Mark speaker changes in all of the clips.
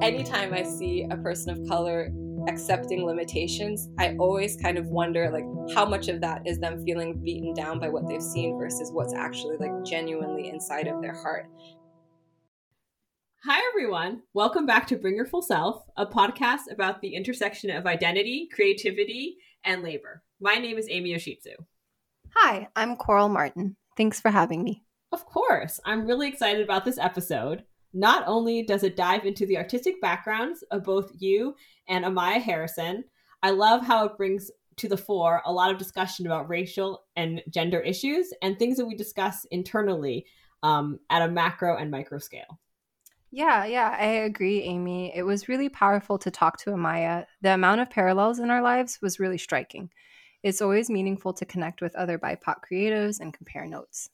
Speaker 1: anytime I see a person of color accepting limitations, I always kind of wonder like how much of that is them feeling beaten down by what they've seen versus what's actually like genuinely inside of their heart.
Speaker 2: Hi, everyone. Welcome back to Bring Your Full Self, a podcast about the intersection of identity, creativity, and labor. My name is Amy Yoshitsu.
Speaker 3: Hi, I'm Coral Martin. Thanks for having me.
Speaker 2: Of course. I'm really excited about this episode. Not only does it dive into the artistic backgrounds of both you and AmaYah Harrison, I love how it brings to the fore a lot of discussion about racial and gender issues and things that we discuss internally um, at a macro and micro scale.
Speaker 3: Yeah, yeah, I agree, Amy. It was really powerful to talk to AmaYah. The amount of parallels in our lives was really striking. It's always meaningful to connect with other BIPOC creatives and compare notes.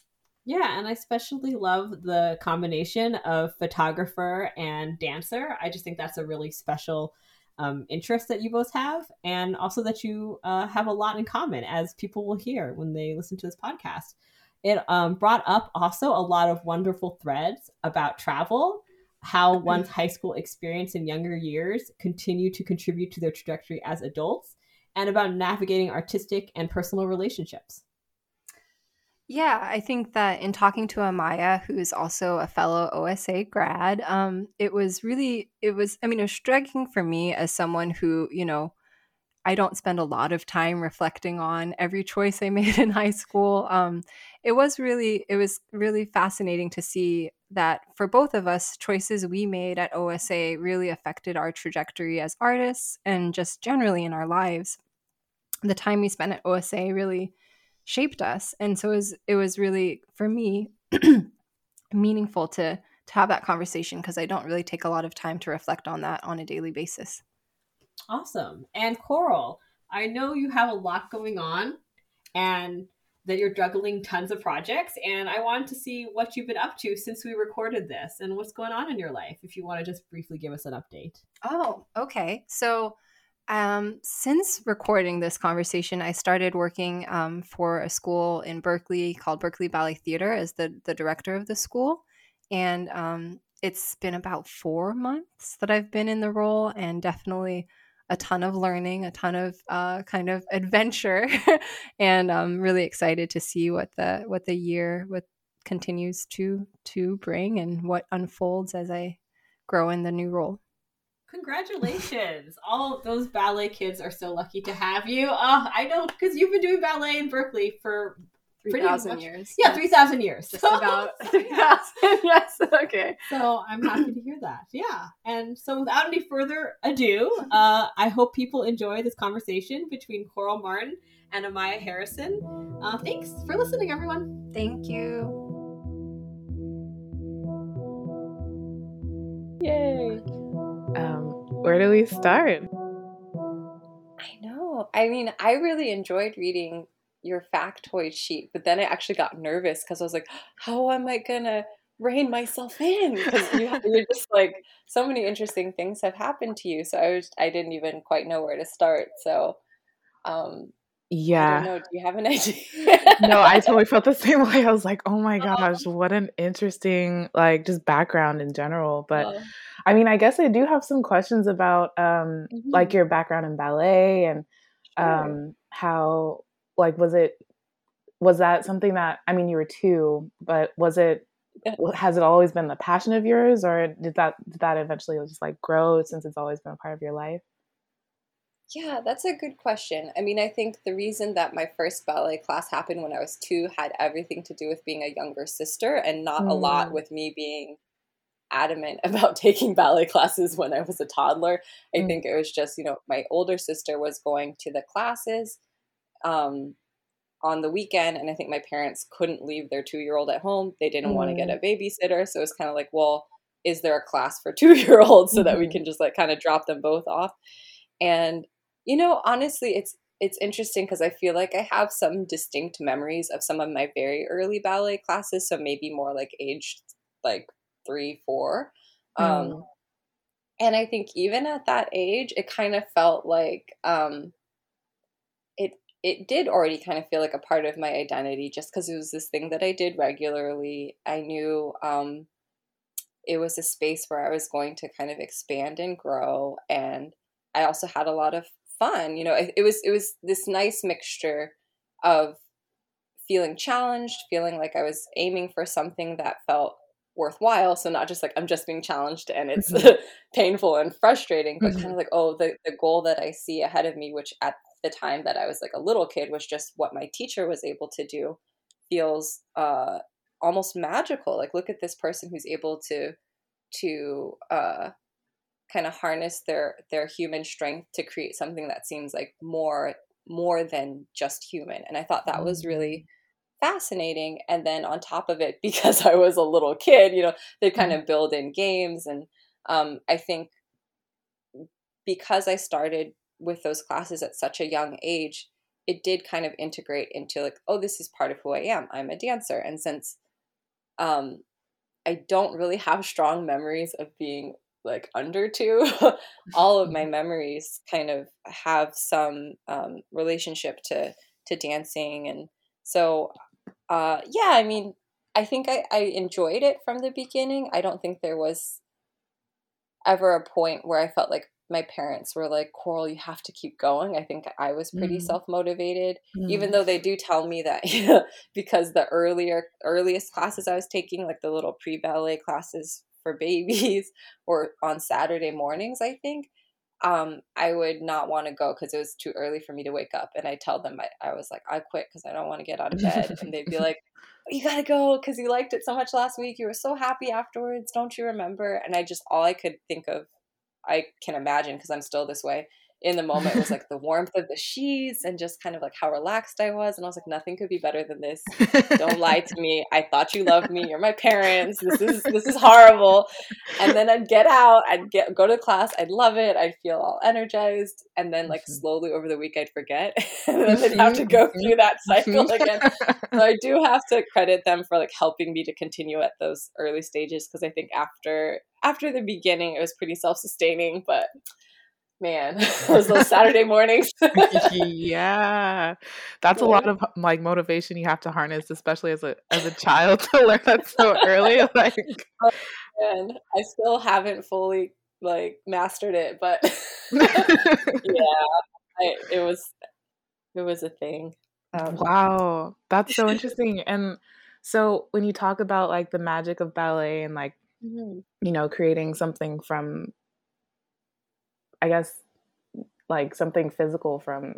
Speaker 2: Yeah, and I especially love the combination of photographer and dancer. I just think that's a really special um, interest that you both have, and also that you uh, have a lot in common, as people will hear when they listen to this podcast. It um, brought up also a lot of wonderful threads about travel, how one's high school experience in younger years continue to contribute to their trajectory as adults, and about navigating artistic and personal relationships.
Speaker 3: Yeah, I think that in talking to AmaYah, who's also a fellow OSA grad, um, it was really, it was, I mean, it was striking for me as someone who, you know, I don't spend a lot of time reflecting on every choice I made in high school. Um, it was really, it was really fascinating to see that for both of us, choices we made at OSA really affected our trajectory as artists and just generally in our lives. The time we spent at OSA really shaped us. And so it was it was really for me meaningful to to have that conversation because i don't really take a lot of time to reflect on that on a daily basis.
Speaker 2: Awesome. And coral i know you have a lot going on and that you're juggling tons of projects and i wanted to see what you've been up to since we recorded this and what's going on in your life if you want to just briefly give us an update.
Speaker 3: Oh okay. So um, since recording this conversation, I started working um, for a school in Berkeley called Berkeley Ballet Theater as the, the director of the school. And um, it's been about four months that I've been in the role, and definitely a ton of learning, a ton of uh, kind of adventure, and I'm really excited to see what the what the year what continues to to bring and what unfolds as I grow in the new role.
Speaker 2: Congratulations. All those ballet kids are so lucky to have you. Oh, I know because you've been doing ballet in Berkeley for
Speaker 3: 3,000 years.
Speaker 2: Yeah, 3,000 years.
Speaker 3: Just about 3,000. yes. Okay.
Speaker 2: So I'm happy to hear that. Yeah. And so without any further ado, uh, I hope people enjoy this conversation between Coral Martin and AmaYah Harrison. Uh, thanks for listening, everyone.
Speaker 3: Thank you.
Speaker 4: Yay. Um, where do we start?
Speaker 1: I know. I mean, I really enjoyed reading your factoid sheet, but then I actually got nervous because I was like, how am I gonna rein myself in? Because you you're just like so many interesting things have happened to you. So I was I didn't even quite know where to start. So um
Speaker 4: yeah.
Speaker 1: Do you have an idea?
Speaker 4: no, I totally felt the same way. I was like, oh my gosh, what an interesting, like, just background in general. But I mean, I guess I do have some questions about, um, mm-hmm. like, your background in ballet and um, sure. how, like, was it, was that something that, I mean, you were two, but was it, has it always been the passion of yours or did that, did that eventually just like grow since it's always been a part of your life?
Speaker 1: Yeah, that's a good question. I mean, I think the reason that my first ballet class happened when I was two had everything to do with being a younger sister and not mm. a lot mm. with me being adamant about taking ballet classes when I was a toddler. I mm. think it was just, you know, my older sister was going to the classes um, on the weekend, and I think my parents couldn't leave their two year old at home. They didn't mm. want to get a babysitter. So it was kind of like, well, is there a class for two year olds so that we mm-hmm. can just like kind of drop them both off? And you know, honestly, it's it's interesting because I feel like I have some distinct memories of some of my very early ballet classes, so maybe more like age like three, four. Um, mm. Um, and I think even at that age, it kind of felt like um, it it did already kind of feel like a part of my identity, just because it was this thing that I did regularly. I knew um, it was a space where I was going to kind of expand and grow and I also had a lot of fun. You know, it, it was it was this nice mixture of feeling challenged, feeling like I was aiming for something that felt worthwhile. So not just like I'm just being challenged and it's mm-hmm. painful and frustrating, but mm-hmm. kind of like, oh, the, the goal that I see ahead of me, which at the time that I was like a little kid was just what my teacher was able to do, feels uh almost magical. Like look at this person who's able to to uh kind of harness their their human strength to create something that seems like more more than just human and i thought that was really mm. fascinating and then on top of it because i was a little kid you know they kind mm-hmm. of build in games and um, i think because i started with those classes at such a young age it did kind of integrate into like oh this is part of who i am i'm a dancer and since um, i don't really have strong memories of being like under two all of my mm-hmm. memories kind of have some um, relationship to to dancing and so uh, yeah i mean i think I, I enjoyed it from the beginning i don't think there was ever a point where i felt like my parents were like coral you have to keep going i think i was pretty mm. self-motivated mm. even though they do tell me that because the earlier earliest classes i was taking like the little pre-ballet classes for babies or on Saturday mornings, I think, um, I would not want to go because it was too early for me to wake up. And I tell them I, I was like, I quit because I don't want to get out of bed. and they'd be like, you gotta go because you liked it so much last week. You were so happy afterwards. Don't you remember? And I just, all I could think of, I can imagine because I'm still this way, in the moment was like the warmth of the sheets and just kind of like how relaxed I was. And I was like, nothing could be better than this. Don't lie to me. I thought you loved me. You're my parents. This is this is horrible. And then I'd get out, I'd get go to class, I'd love it, I'd feel all energized. And then like mm-hmm. slowly over the week I'd forget. and then I'd have to go mm-hmm. through that cycle mm-hmm. again. so I do have to credit them for like helping me to continue at those early stages because I think after after the beginning it was pretty self-sustaining, but man those, those saturday mornings
Speaker 4: yeah that's yeah. a lot of like motivation you have to harness especially as a as a child to learn that so early like
Speaker 1: oh, man. i still haven't fully like mastered it but yeah I, it was it was a thing
Speaker 4: um, wow that's so interesting and so when you talk about like the magic of ballet and like mm-hmm. you know creating something from I guess like something physical from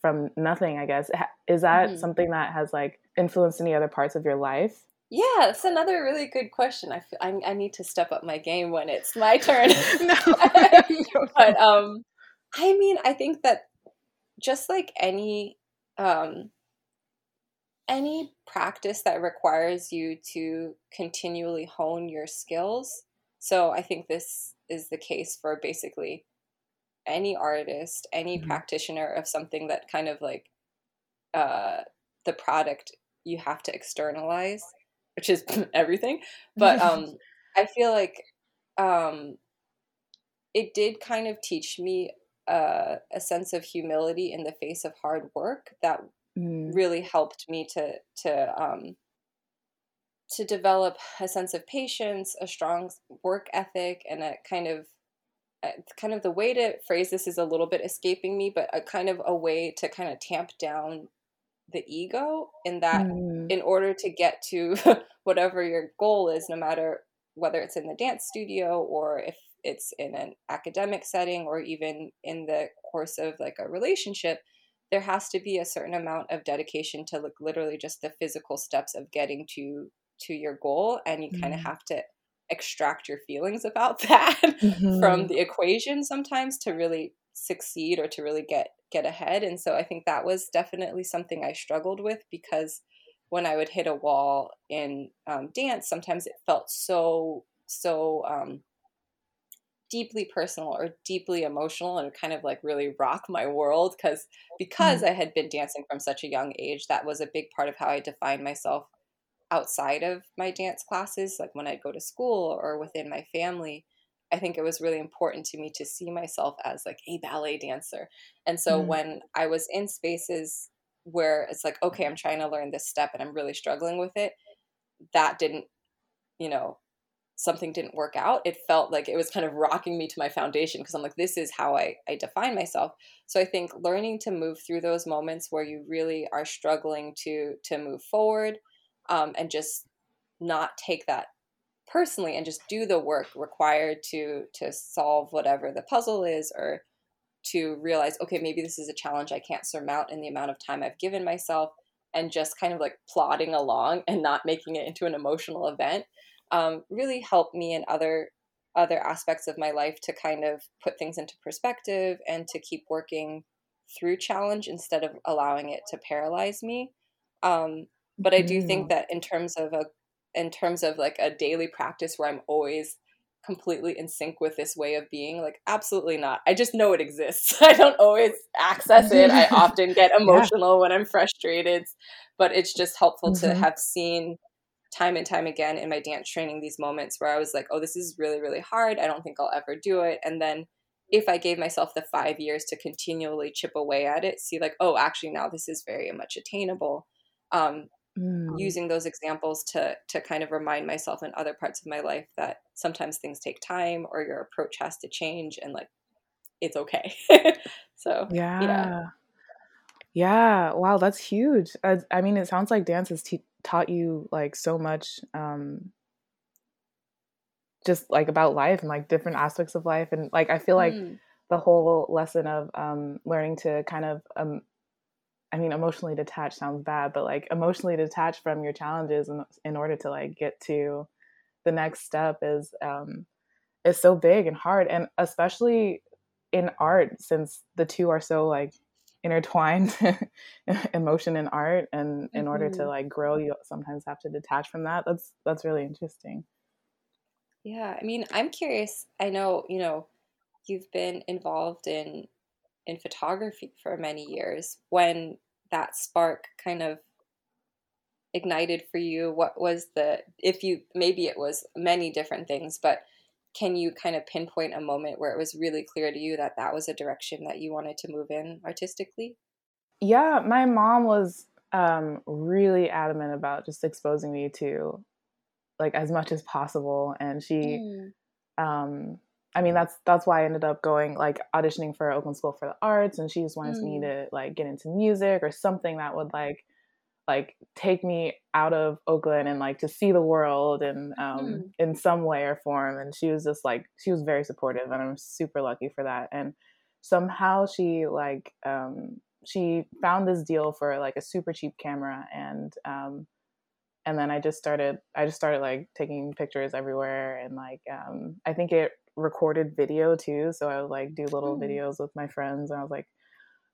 Speaker 4: from nothing. I guess is that mm-hmm. something that has like influenced any other parts of your life?
Speaker 1: Yeah, that's another really good question. I feel I, I need to step up my game when it's my turn. but um, I mean, I think that just like any um, any practice that requires you to continually hone your skills. So I think this is the case for basically any artist, any mm-hmm. practitioner of something that kind of like uh, the product you have to externalize, which is everything. But um, I feel like um, it did kind of teach me uh, a sense of humility in the face of hard work that mm. really helped me to to um, to develop a sense of patience, a strong work ethic, and a kind of kind of the way to phrase this is a little bit escaping me, but a kind of a way to kind of tamp down the ego in that mm. in order to get to whatever your goal is, no matter whether it's in the dance studio or if it's in an academic setting or even in the course of like a relationship, there has to be a certain amount of dedication to like literally just the physical steps of getting to to your goal and you mm. kind of have to extract your feelings about that mm-hmm. from the equation sometimes to really succeed or to really get get ahead and so i think that was definitely something i struggled with because when i would hit a wall in um, dance sometimes it felt so so um, deeply personal or deeply emotional and kind of like really rock my world because because mm-hmm. i had been dancing from such a young age that was a big part of how i defined myself outside of my dance classes, like when I'd go to school or within my family, I think it was really important to me to see myself as like a ballet dancer. And so mm. when I was in spaces where it's like, okay, I'm trying to learn this step and I'm really struggling with it, that didn't, you know, something didn't work out, it felt like it was kind of rocking me to my foundation because I'm like, this is how I, I define myself. So I think learning to move through those moments where you really are struggling to to move forward um, and just not take that personally and just do the work required to to solve whatever the puzzle is or to realize okay maybe this is a challenge i can't surmount in the amount of time i've given myself and just kind of like plodding along and not making it into an emotional event um, really helped me in other other aspects of my life to kind of put things into perspective and to keep working through challenge instead of allowing it to paralyze me. Um, but i do think mm. that in terms of a in terms of like a daily practice where i'm always completely in sync with this way of being like absolutely not i just know it exists i don't always access it i often get emotional yeah. when i'm frustrated but it's just helpful mm-hmm. to have seen time and time again in my dance training these moments where I was like, oh, this is really, really hard. I don't think I'll ever do it. And then if I gave myself the five years to continually chip away at it, see, like, oh, actually, now this is very much attainable. Um, mm. Using those examples to to kind of remind myself in other parts of my life that sometimes things take time or your approach has to change, and like it's okay. so
Speaker 4: yeah. yeah. Yeah, wow, that's huge. I, I mean, it sounds like dance has te- taught you like so much um just like about life and like different aspects of life and like I feel like mm. the whole lesson of um learning to kind of um I mean emotionally detached sounds bad but like emotionally detached from your challenges in, in order to like get to the next step is um is so big and hard and especially in art since the two are so like intertwined emotion and art and in mm-hmm. order to mm-hmm. like grow you sometimes have to detach from that that's that's really interesting
Speaker 1: yeah i mean i'm curious i know you know you've been involved in in photography for many years when that spark kind of ignited for you what was the if you maybe it was many different things but can you kind of pinpoint a moment where it was really clear to you that that was a direction that you wanted to move in artistically?
Speaker 4: Yeah, my mom was um, really adamant about just exposing me to like as much as possible, and she, mm. um, I mean, that's that's why I ended up going like auditioning for Oakland School for the Arts, and she just wanted mm. me to like get into music or something that would like like take me out of Oakland and like to see the world and um, mm. in some way or form. And she was just like she was very supportive, and I'm super lucky for that. And somehow she like um, she found this deal for like a super cheap camera and um, and then I just started I just started like taking pictures everywhere and like um, I think it recorded video too so I would like do little mm. videos with my friends and I was like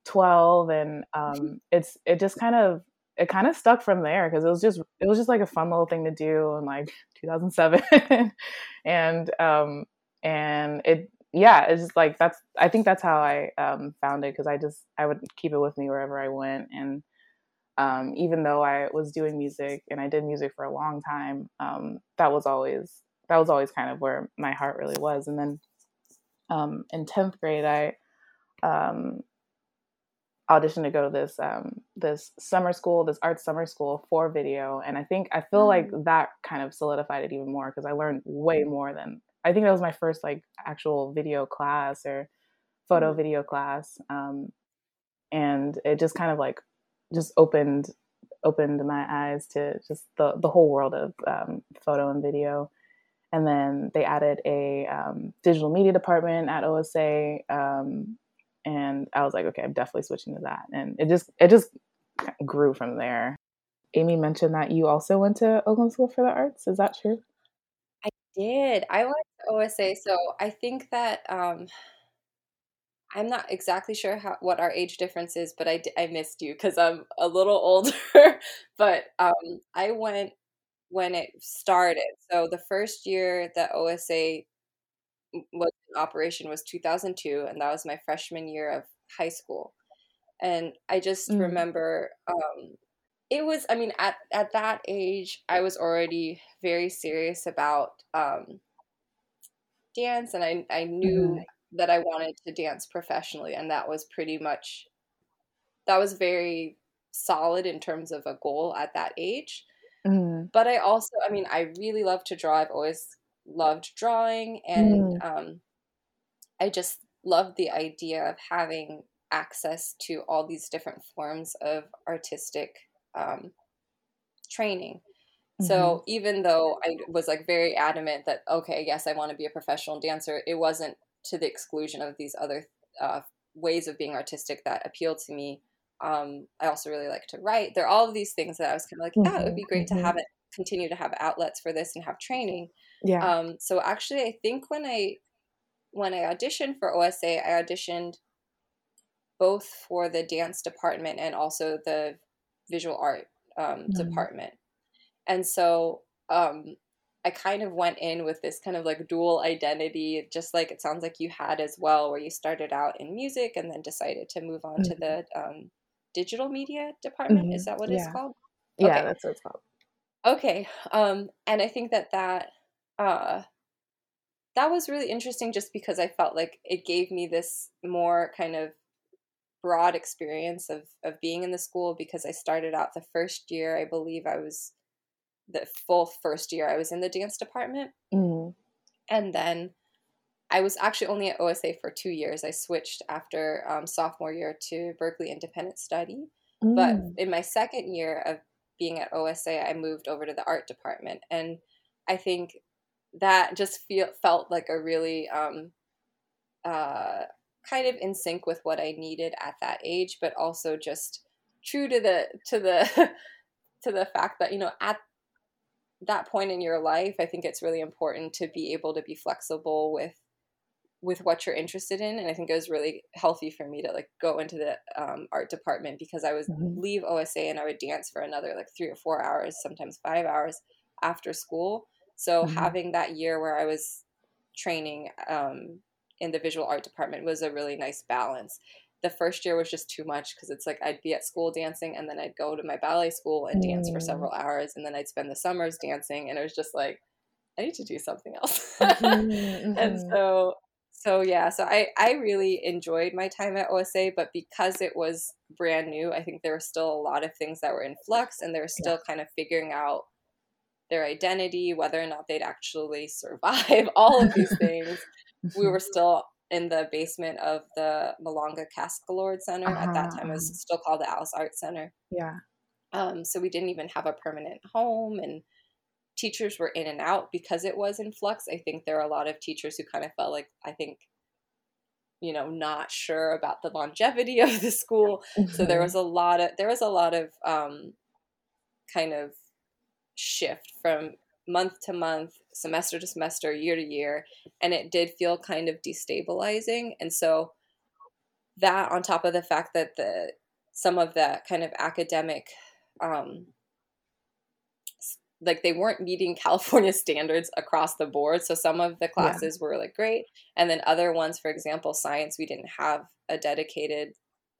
Speaker 4: 12 and um, it's it just kind of it kind of stuck from there because it was just it was just like a fun little thing to do in like 2007 and um and it yeah it's just like that's i think that's how i um found it because i just i would keep it with me wherever i went and um even though i was doing music and i did music for a long time um that was always that was always kind of where my heart really was and then um in 10th grade i um auditioned to go to this um, this summer school, this art summer school for video, and I think I feel mm. like that kind of solidified it even more because I learned way mm. more than I think that was my first like actual video class or photo mm. video class, um, and it just kind of like just opened opened my eyes to just the the whole world of um, photo and video. And then they added a um, digital media department at OSA, um, and I was like, okay, I'm definitely switching to that. And it just it just grew from there. Amy mentioned that you also went to Oakland School for the Arts. Is that true?
Speaker 1: I did. I went to OSA, so I think that um, I'm not exactly sure how what our age difference is, but I, I missed you because I'm a little older. but um, I went when it started. So the first year that OSA was in operation was 2002, and that was my freshman year of high school. And I just mm. remember um, it was. I mean, at at that age, I was already very serious about um, dance, and I I knew mm. that I wanted to dance professionally, and that was pretty much that was very solid in terms of a goal at that age. Mm. But I also, I mean, I really love to draw. I've always loved drawing and mm. um, I just love the idea of having access to all these different forms of artistic um, training. Mm-hmm. So even though I was like very adamant that okay, yes, I want to be a professional dancer, it wasn't to the exclusion of these other uh, ways of being artistic that appealed to me. Um, I also really like to write. There are all of these things that I was kind of like, mm-hmm. oh, it would be great mm-hmm. to have it continue to have outlets for this and have training. Yeah. Um, so actually, I think when I when I auditioned for OSA, I auditioned both for the dance department and also the visual art um, mm-hmm. department. And so um, I kind of went in with this kind of like dual identity, just like it sounds like you had as well, where you started out in music and then decided to move on mm-hmm. to the um, digital media department. Mm-hmm. Is that what yeah. it's called?
Speaker 4: Okay. Yeah, that's what it's called.
Speaker 1: Okay. Um, and I think that that uh, that was really interesting just because I felt like it gave me this more kind of broad experience of of being in the school because I started out the first year, I believe I was the full first year I was in the dance department. Mm. And then I was actually only at OSA for two years. I switched after um, sophomore year to Berkeley Independent Study. Mm. But in my second year of being at OSA, I moved over to the art department. And I think that just feel felt like a really um, uh, kind of in sync with what I needed at that age, but also just true to the to the to the fact that you know at that point in your life, I think it's really important to be able to be flexible with with what you're interested in and i think it was really healthy for me to like go into the um, art department because i was mm-hmm. leave osa and i would dance for another like three or four hours sometimes five hours after school so mm-hmm. having that year where I was training um, in the visual art department was a really nice balance. The first year was just too much because it's like I'd be at school dancing and then I'd go to my ballet school and dance for mm. several hours and then I'd spend the summers dancing and it was just like I need to do something else. mm-hmm. and mm-hmm. so so yeah, so I I really enjoyed my time at OSA, but because it was brand new, I think there were still a lot of things that were in flux and they were still yeah. kind of figuring out their identity, whether or not they'd actually survive, all of these things. we were still in the basement of the Malonga Casquelourd Center. Uh-huh. At that time, it was uh-huh. still called the Alice Art Center.
Speaker 4: Yeah.
Speaker 1: Um, so we didn't even have a permanent home, and teachers were in and out because it was in flux. I think there are a lot of teachers who kind of felt like, I think, you know, not sure about the longevity of the school. Mm-hmm. So there mm-hmm. was a lot of there was a lot of um, kind of shift from month to month, semester to semester, year to year, and it did feel kind of destabilizing. And so that on top of the fact that the some of the kind of academic um like they weren't meeting California standards across the board. So some of the classes yeah. were like great. And then other ones, for example, science, we didn't have a dedicated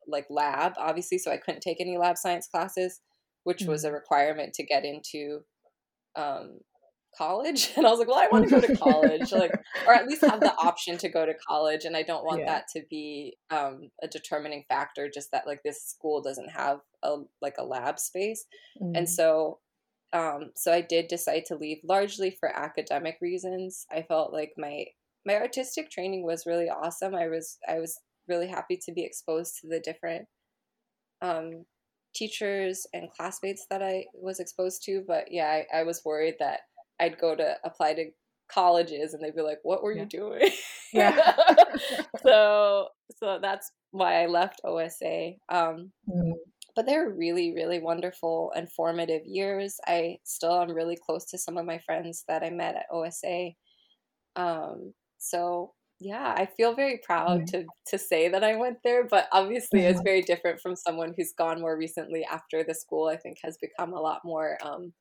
Speaker 1: like lab, obviously. So I couldn't take any lab science classes which mm-hmm. was a requirement to get into um, college. And I was like, well, I want to go to college, like, or at least have the option to go to college. And I don't want yeah. that to be um, a determining factor. Just that like this school doesn't have a like a lab space, mm-hmm. and so. Um, so I did decide to leave largely for academic reasons. I felt like my my artistic training was really awesome. I was I was really happy to be exposed to the different um, teachers and classmates that I was exposed to. But yeah, I, I was worried that I'd go to apply to colleges and they'd be like, "What were yeah. you doing?" Yeah. so so that's why I left OSA. Um, mm. But they're really really wonderful and formative years. I still am really close to some of my friends that I met at OSA. Um, so yeah, I feel very proud to to say that I went there, but obviously it's very different from someone who's gone more recently after the school I think has become a lot more um,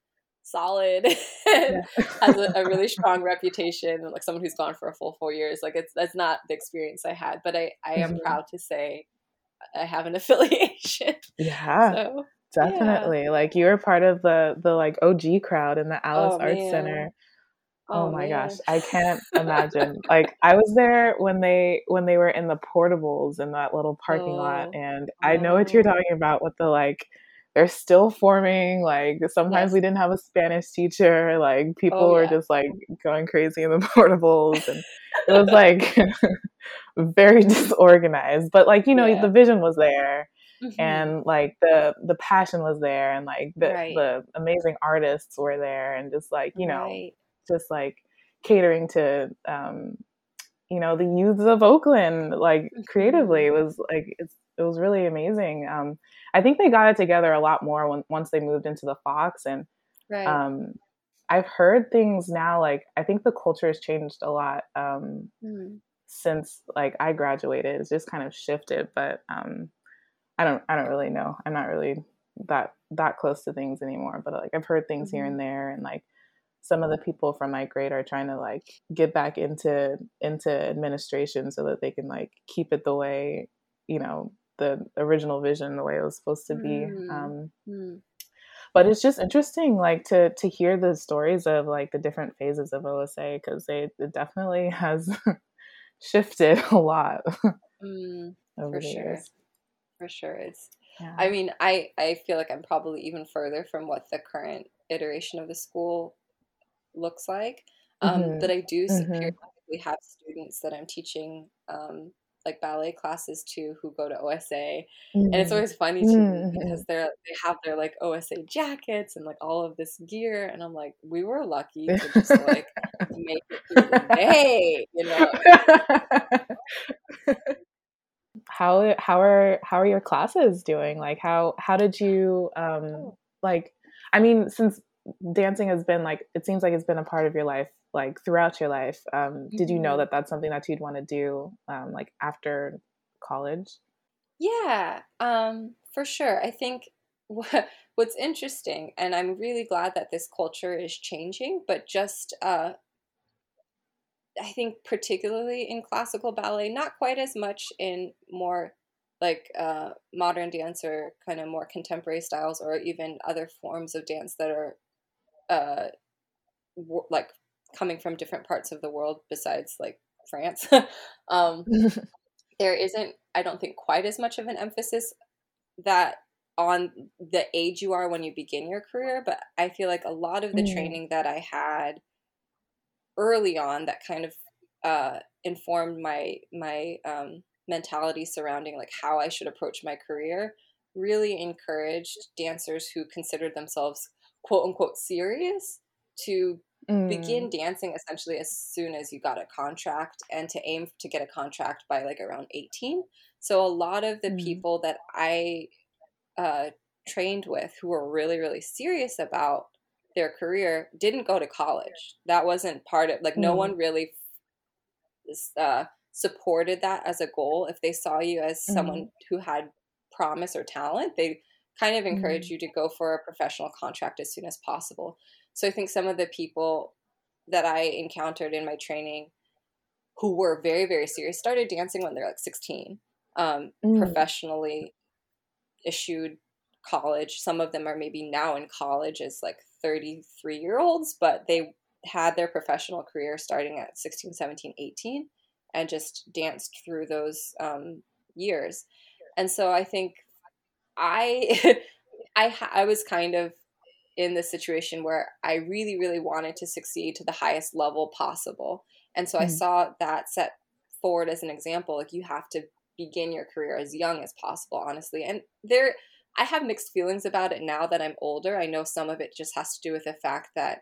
Speaker 1: solid has a, a, really strong reputation like someone who's gone for a full four years like it's that's not the experience i had but i i am mm-hmm. proud to say i have an affiliation
Speaker 4: yeah so, definitely yeah. like you were part of the the like og crowd in the alice oh, arts man. center Oh, oh my man. gosh, I can't imagine. like I was there when they when they were in the portables in that little parking oh, lot and I know what you're oh. talking about with the like they're still forming. Like sometimes yes. we didn't have a Spanish teacher. Like people oh, were just like going crazy in the portables, and it was like very disorganized. But like you know, yeah. the vision was there. Mm-hmm. And like the the passion was there, and like the right. the amazing artists were there, and just like you know, right. just like catering to um, you know the youths of Oakland like creatively mm-hmm. it was like it's it was really amazing. Um, I think they got it together a lot more when, once they moved into the Fox, and right. um, I've heard things now. Like I think the culture has changed a lot um, mm. since like I graduated. It's just kind of shifted, but um, I don't I don't really know. I'm not really that that close to things anymore. But like I've heard things mm-hmm. here and there, and like some of the people from my grade are trying to like get back into into administration so that they can like keep it the way you know the original vision the way it was supposed to be mm. Um, mm. but it's just interesting like to to hear the stories of like the different phases of osa because they it definitely has shifted a lot
Speaker 1: mm, for sure years. for sure it's yeah. i mean i i feel like i'm probably even further from what the current iteration of the school looks like um, mm-hmm. but i do mm-hmm. periodically have students that i'm teaching um, like ballet classes too who go to OSA, mm-hmm. and it's mm. always funny to mm-hmm. me because they're they have their like OSA jackets and like all of this gear, and I'm like, we were lucky to just like make it through the day, you know.
Speaker 4: how how are how are your classes doing? Like how how did you um like? I mean, since dancing has been like it seems like it's been a part of your life like throughout your life um, mm-hmm. did you know mm-hmm. that that's something that you'd want to do um, like after college
Speaker 1: yeah um, for sure i think what, what's interesting and i'm really glad that this culture is changing but just uh, i think particularly in classical ballet not quite as much in more like uh, modern dance or kind of more contemporary styles or even other forms of dance that are uh, like coming from different parts of the world besides like France. um, there isn't, I don't think, quite as much of an emphasis that on the age you are when you begin your career, but I feel like a lot of the mm. training that I had early on that kind of uh, informed my my um, mentality surrounding like how I should approach my career really encouraged dancers who considered themselves quote unquote serious to mm. begin dancing essentially as soon as you got a contract and to aim to get a contract by like around 18 so a lot of the mm. people that i uh, trained with who were really really serious about their career didn't go to college that wasn't part of like mm. no one really uh, supported that as a goal if they saw you as someone mm. who had promise or talent they kind of encourage mm. you to go for a professional contract as soon as possible. So I think some of the people that I encountered in my training who were very, very serious started dancing when they're like 16, um, mm. professionally issued college. Some of them are maybe now in college as like 33 year olds, but they had their professional career starting at 16, 17, 18 and just danced through those um, years. And so I think I I I was kind of in this situation where I really really wanted to succeed to the highest level possible. And so mm-hmm. I saw that set forward as an example like you have to begin your career as young as possible honestly. And there I have mixed feelings about it now that I'm older. I know some of it just has to do with the fact that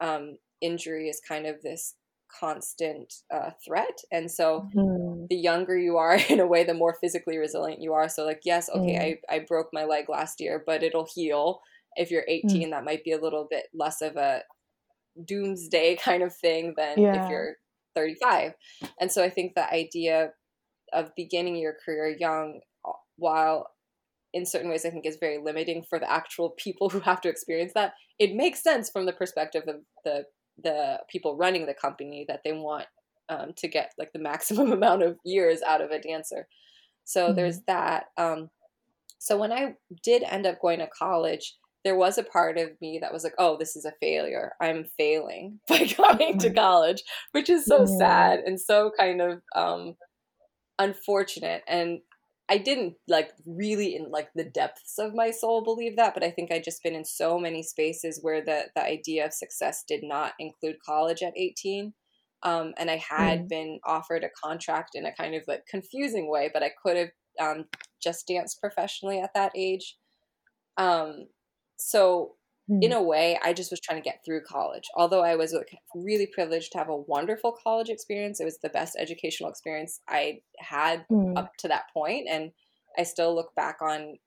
Speaker 1: um, injury is kind of this constant uh, threat and so mm-hmm. The younger you are in a way the more physically resilient you are so like yes okay mm. I, I broke my leg last year but it'll heal if you're 18 mm. that might be a little bit less of a doomsday kind of thing than yeah. if you're 35 and so i think the idea of beginning your career young uh, while in certain ways i think is very limiting for the actual people who have to experience that it makes sense from the perspective of the the people running the company that they want um, to get like the maximum amount of years out of a dancer. So mm-hmm. there's that. Um, so when I did end up going to college, there was a part of me that was like, oh, this is a failure. I'm failing by going to college, which is so yeah. sad and so kind of um, unfortunate. And I didn't like really in like the depths of my soul believe that, but I think I'd just been in so many spaces where the the idea of success did not include college at 18. Um, and I had mm. been offered a contract in a kind of like confusing way, but I could have um, just danced professionally at that age. Um, so mm. in a way, I just was trying to get through college. Although I was like, really privileged to have a wonderful college experience, it was the best educational experience I had mm. up to that point, and I still look back on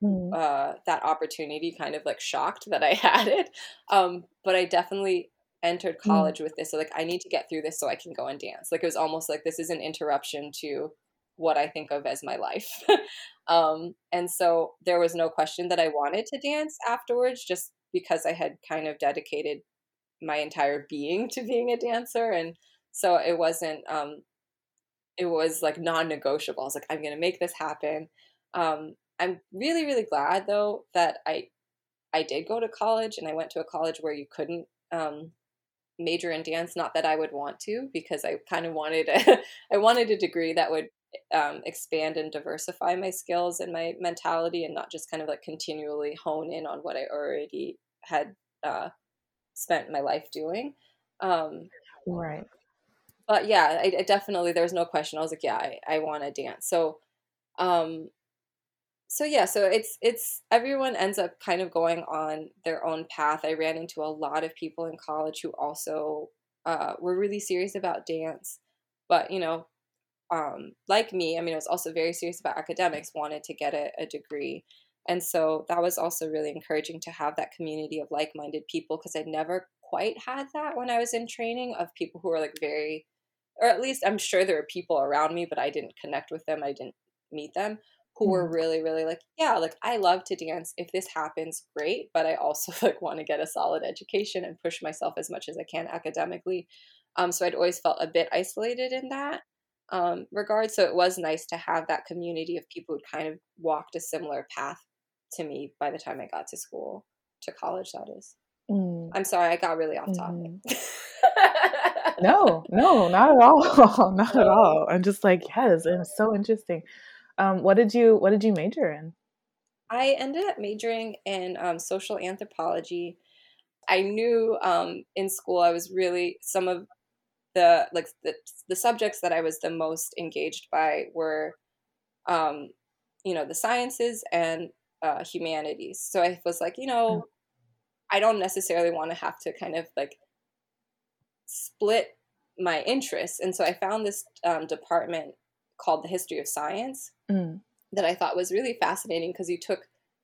Speaker 1: mm. uh, that opportunity kind of like shocked that I had it. Um, but I definitely entered mm. college mm. with this. So like I need to get through this so I can go and dance. Like it was almost like this is an interruption to what I think of as my life. um, and so there was no question that I wanted to dance afterwards, just because I had kind of dedicated my entire being to being a dancer. And so it wasn't, um, it was like non negotiable. I was like, I'm going to make this happen. Um, I'm really, really glad though that I, I did go to college and I went to a college where you couldn't, um, major in dance not that i would want to because i kind of wanted a, i wanted a degree that would um, expand and diversify my skills and my mentality and not just kind of like continually hone in on what i already had uh, spent my life doing um,
Speaker 4: right.
Speaker 1: but yeah I, I, definitely there's no question. I was like yeah i, I want to dance. So um so yeah so it's it's everyone ends up kind of going on their own path. I ran into a lot of people in college who also uh, were really serious about dance but you know um, like me i mean i was also very serious about academics wanted to get a, a degree. And so that was also really encouraging to have that community of like-minded people because i never quite had that when i was in training of people who were like very or at least i'm sure there were people around me but i didn't connect with them. I didn't meet them who were mm-hmm. really really like yeah like i love to dance. If this happens great but i also like want to get a solid education and push myself as much as i can academically. Um, so i'd always felt a bit isolated in that um, regard. So it was nice to have that community of people who kind of walked a similar path to me by the time i got to school to college that is. Mm. i'm sorry i got really off topic.
Speaker 4: Mm. no no not at all. Not at all. I'm just like yes it's so interesting um, what did you What did you major in?
Speaker 1: I ended up majoring in um, social anthropology. I knew um, in school I was really some of the like the, the subjects that I was the most engaged by were, um, you know, the sciences and uh, humanities. So I was like, you know, I don't necessarily want to have to kind of like split my interests, and so I found this um, department called the history of science mm. that I thought was really fascinating because you took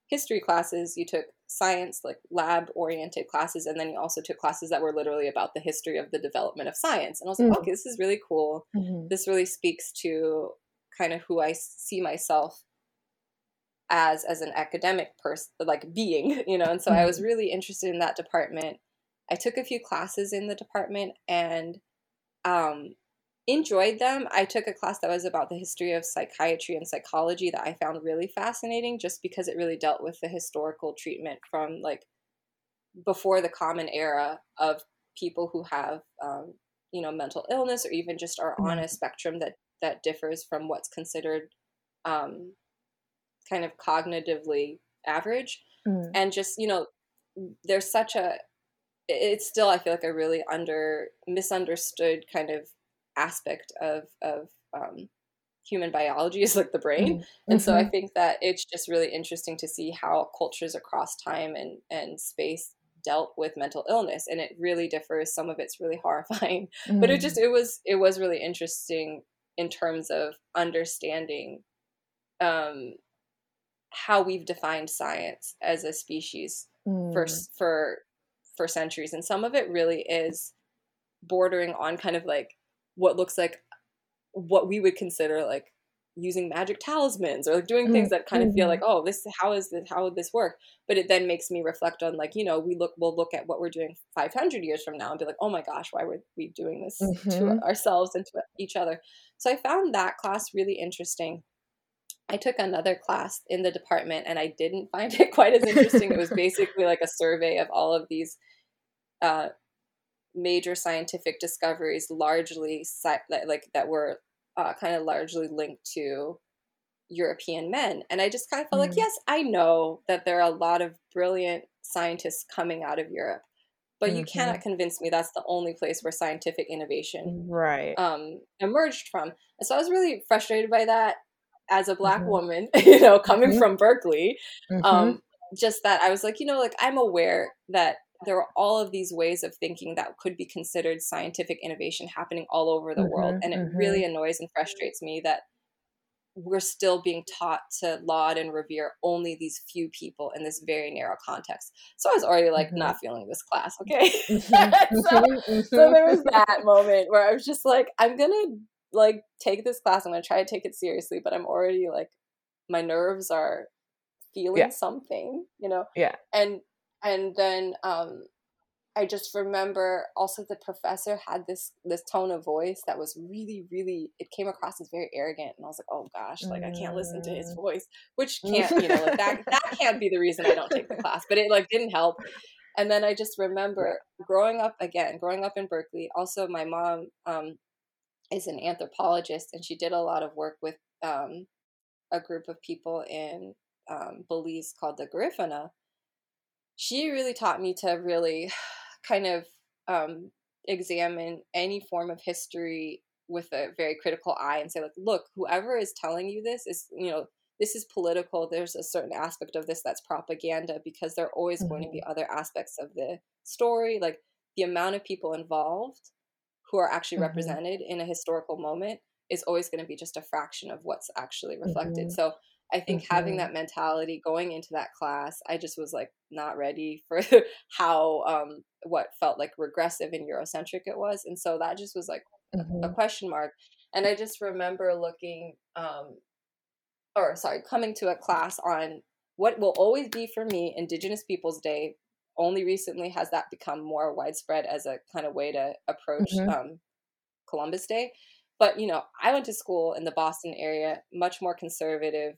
Speaker 1: history classes, you took science, like lab oriented classes, and then you also took classes that were literally about the history of the development of science. And I was like, mm. okay, this is really cool. Mm-hmm. This really speaks to kind of who I see myself as as an academic person like being you know and so mm-hmm. i was mm-hmm. really interested in that department i took a few classes in the department and um, enjoyed them. I took a class that was about the history of psychiatry and psychology that I found really fascinating just because it really dealt with the historical treatment from like before the common era of people who have um, you know mental illness or even just are on a mm-hmm. spectrum that that differs from what's considered um, kind of cognitively average mm. and just you know there's such a it's still i feel like a really under misunderstood kind of aspect of of um, human biology is like the brain mm-hmm. and so i mm-hmm. think that it's just really interesting to see how cultures across time and and space dealt with mental illness and it really differs some of it's really horrifying mm-hmm. but it just it was it was really interesting in terms of understanding um how we've defined science as a species mm. for for for centuries and some of it really is bordering on kind of like what looks like what we would consider like using magic talismans or like doing things that kind of feel like mm-hmm. oh this how is this how would this work but it then makes me reflect on like you know we look we'll look at what we're doing 500 years from now and be like oh my gosh why were we doing this mm-hmm. to ourselves and to each other so i found that class really interesting i took another class in the department and i didn't find it quite as interesting it was basically like a survey of all of these uh, major scientific discoveries largely like that were uh, kind of largely linked to European men. And I just kind of felt mm. like, yes, I know that there are a lot of brilliant scientists coming out of Europe, but mm-hmm. you cannot convince me that's the only place where scientific innovation
Speaker 4: right
Speaker 1: um, emerged from. And so I was really frustrated by that as a black mm-hmm. woman, you know, coming mm-hmm. from Berkeley. Um, mm-hmm. just that I was like, you know, like I'm aware that there are all of these ways of thinking that could be considered scientific innovation happening all over the world. Mm-hmm. And it really mm-hmm. annoys and frustrates me that we're still being taught to laud and revere only these few people in this very narrow context. So I was already like mm-hmm. not feeling this class, okay? Mm-hmm. so, mm-hmm. so, there was that moment where I was just like, I'm gonna like take this class, I'm gonna try to take it seriously, but I'm already like my nerves are feeling yeah. something, you know?
Speaker 4: Yeah.
Speaker 1: And and then um I just remember also the professor had this this tone of voice that was really really it came across as very arrogant and I was like oh gosh like I can't listen to his mm. voice which can't you know like that that can't be the reason I don't take the class but it like didn't help. And then I just remember growing up again growing up in Berkeley also my mom um, is an anthropologist and she did a lot of work with um, a group of people in um, Belize called the Garifuna she really taught me to really kind of um, examine any form of history with a very critical eye and say like look whoever is telling you this is you know this is political there's a certain aspect of this that's propaganda because there are always mm-hmm. going to be mm-hmm. other aspects of the story like the amount of people involved who are actually mm-hmm. represented in a historical moment is always going to be just a fraction of what's actually reflected mm-hmm. so I think mm-hmm. having that mentality going into that class, I just was like not ready for how um what felt like regressive and Eurocentric it was. And so that just was like mm-hmm. a question mark. And I just remember looking um or sorry, coming to a class on what will always be for me Indigenous Peoples Day. Only recently has that become more widespread as a kind of way to approach mm-hmm. um, Columbus Day. But you know, I went to school in the Boston area, much more conservative,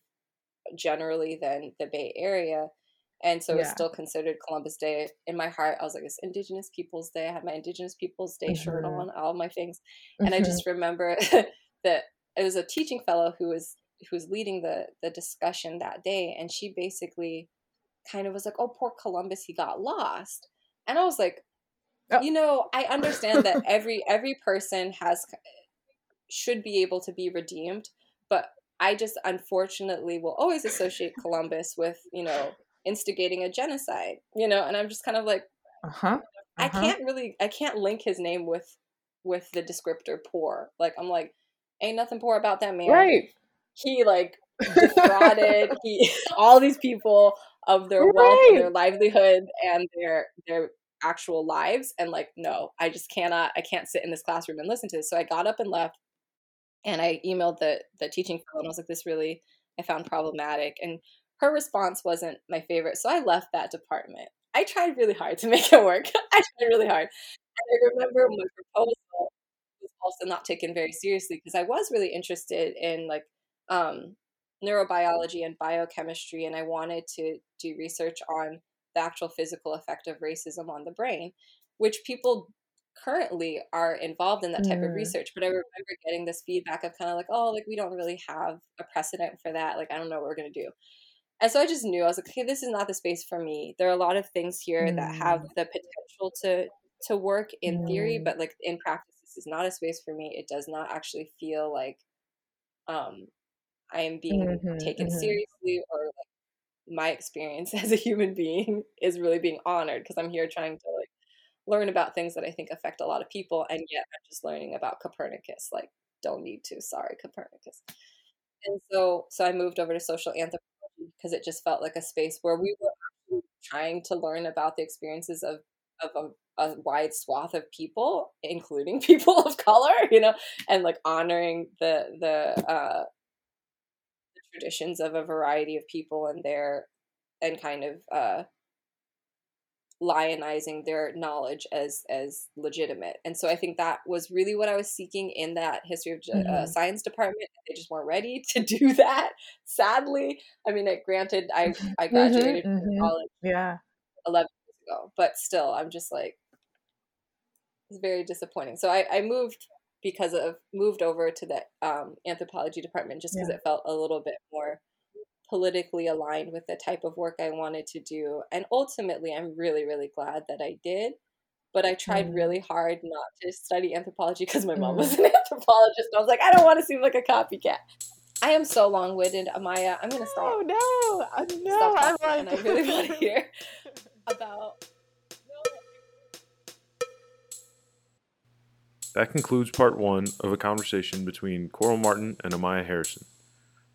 Speaker 1: generally than the Bay Area. And so yeah. it's still considered Columbus Day. In my heart, I was like, it's Indigenous Peoples Day. I had my Indigenous Peoples Day mm-hmm. shirt on, all my things. And mm-hmm. I just remember that it was a teaching fellow who was who was leading the the discussion that day, and she basically kind of was like, "Oh, poor Columbus, he got lost." And I was like, oh. you know, I understand that every every person has should be able to be redeemed, but I just unfortunately will always associate Columbus with, you know, instigating a genocide, you know, and I'm just kind of like, uh-huh. uh-huh. I can't really, I can't link his name with, with the descriptor poor. Like, I'm like, ain't nothing poor about that man.
Speaker 4: Right.
Speaker 1: He like defrauded he, all these people of their right. wealth and their livelihood and their, their actual lives. And like, no, I just cannot, I can't sit in this classroom and listen to this. So I got up and left and I emailed the the teaching fellow and I was like, this really I found problematic. And her response wasn't my favorite, so I left that department. I tried really hard to make it work. I tried really hard. And I remember my proposal was also not taken very seriously because I was really interested in like um, neurobiology and biochemistry, and I wanted to do research on the actual physical effect of racism on the brain, which people currently are involved in that type mm. of research but i remember getting this feedback of kind of like oh like we don't really have a precedent for that like i don't know what we're going to do and so i just knew i was like okay this is not the space for me there are a lot of things here mm. that have mm. the potential to to work in mm. theory but like in practice this is not a space for me it does not actually feel like um i am being mm-hmm, taken mm-hmm. seriously or like my experience as a human being is really being honored because i'm here trying to learn about things that I think affect a lot of people, and yet I'm just learning about Copernicus. Like, don't need to. Sorry, Copernicus. And so, so I moved over to social anthropology because it just felt like a space where we were trying to learn about the experiences of of a, a, wide swath of people, including people of color, you know, and like honoring the the, uh, traditions of a variety of people and their and kind of uh, lionizing their knowledge as as legitimate. And so i think that was really what i was seeking in that history of uh, mm-hmm. uh, science department. They just weren't ready to do that sadly. I mean it, granted i i mm-hmm, graduated mm-hmm, from college
Speaker 4: yeah.
Speaker 1: 11 years ago but still i'm just like it's very disappointing. So i i moved because of moved over to the um, anthropology department just because yeah. it felt a little bit more politically aligned with the type of work I wanted to do. And ultimately, I'm really, really glad that I did. But I tried mm. really hard not to study anthropology because my mom mm. was an anthropologist. And I was like, I don't want to seem like a copycat. I am so long winded, AmaYah. I'm gonna stop.
Speaker 4: Oh no, uh, no! Stop
Speaker 1: talking, like... and I really want to hear about.
Speaker 5: That concludes part one of a conversation between Coral Martin and AmaYah Harrison.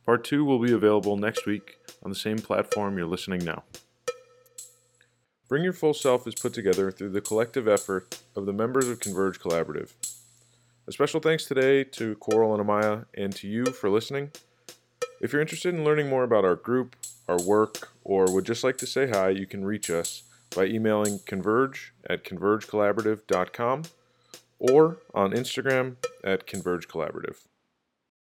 Speaker 5: Part two will be available next week on the same platform you're listening now. Bring Your Full Self is put together through the collective effort of the members of Converge Collaborative. A special thanks today to Coral and AmaYah and to you for listening. If you're interested in learning more about our group, our work, or would just like to say hi, you can reach us by emailing converge at convergecollaborative.com or on Instagram at Converge Collaborative.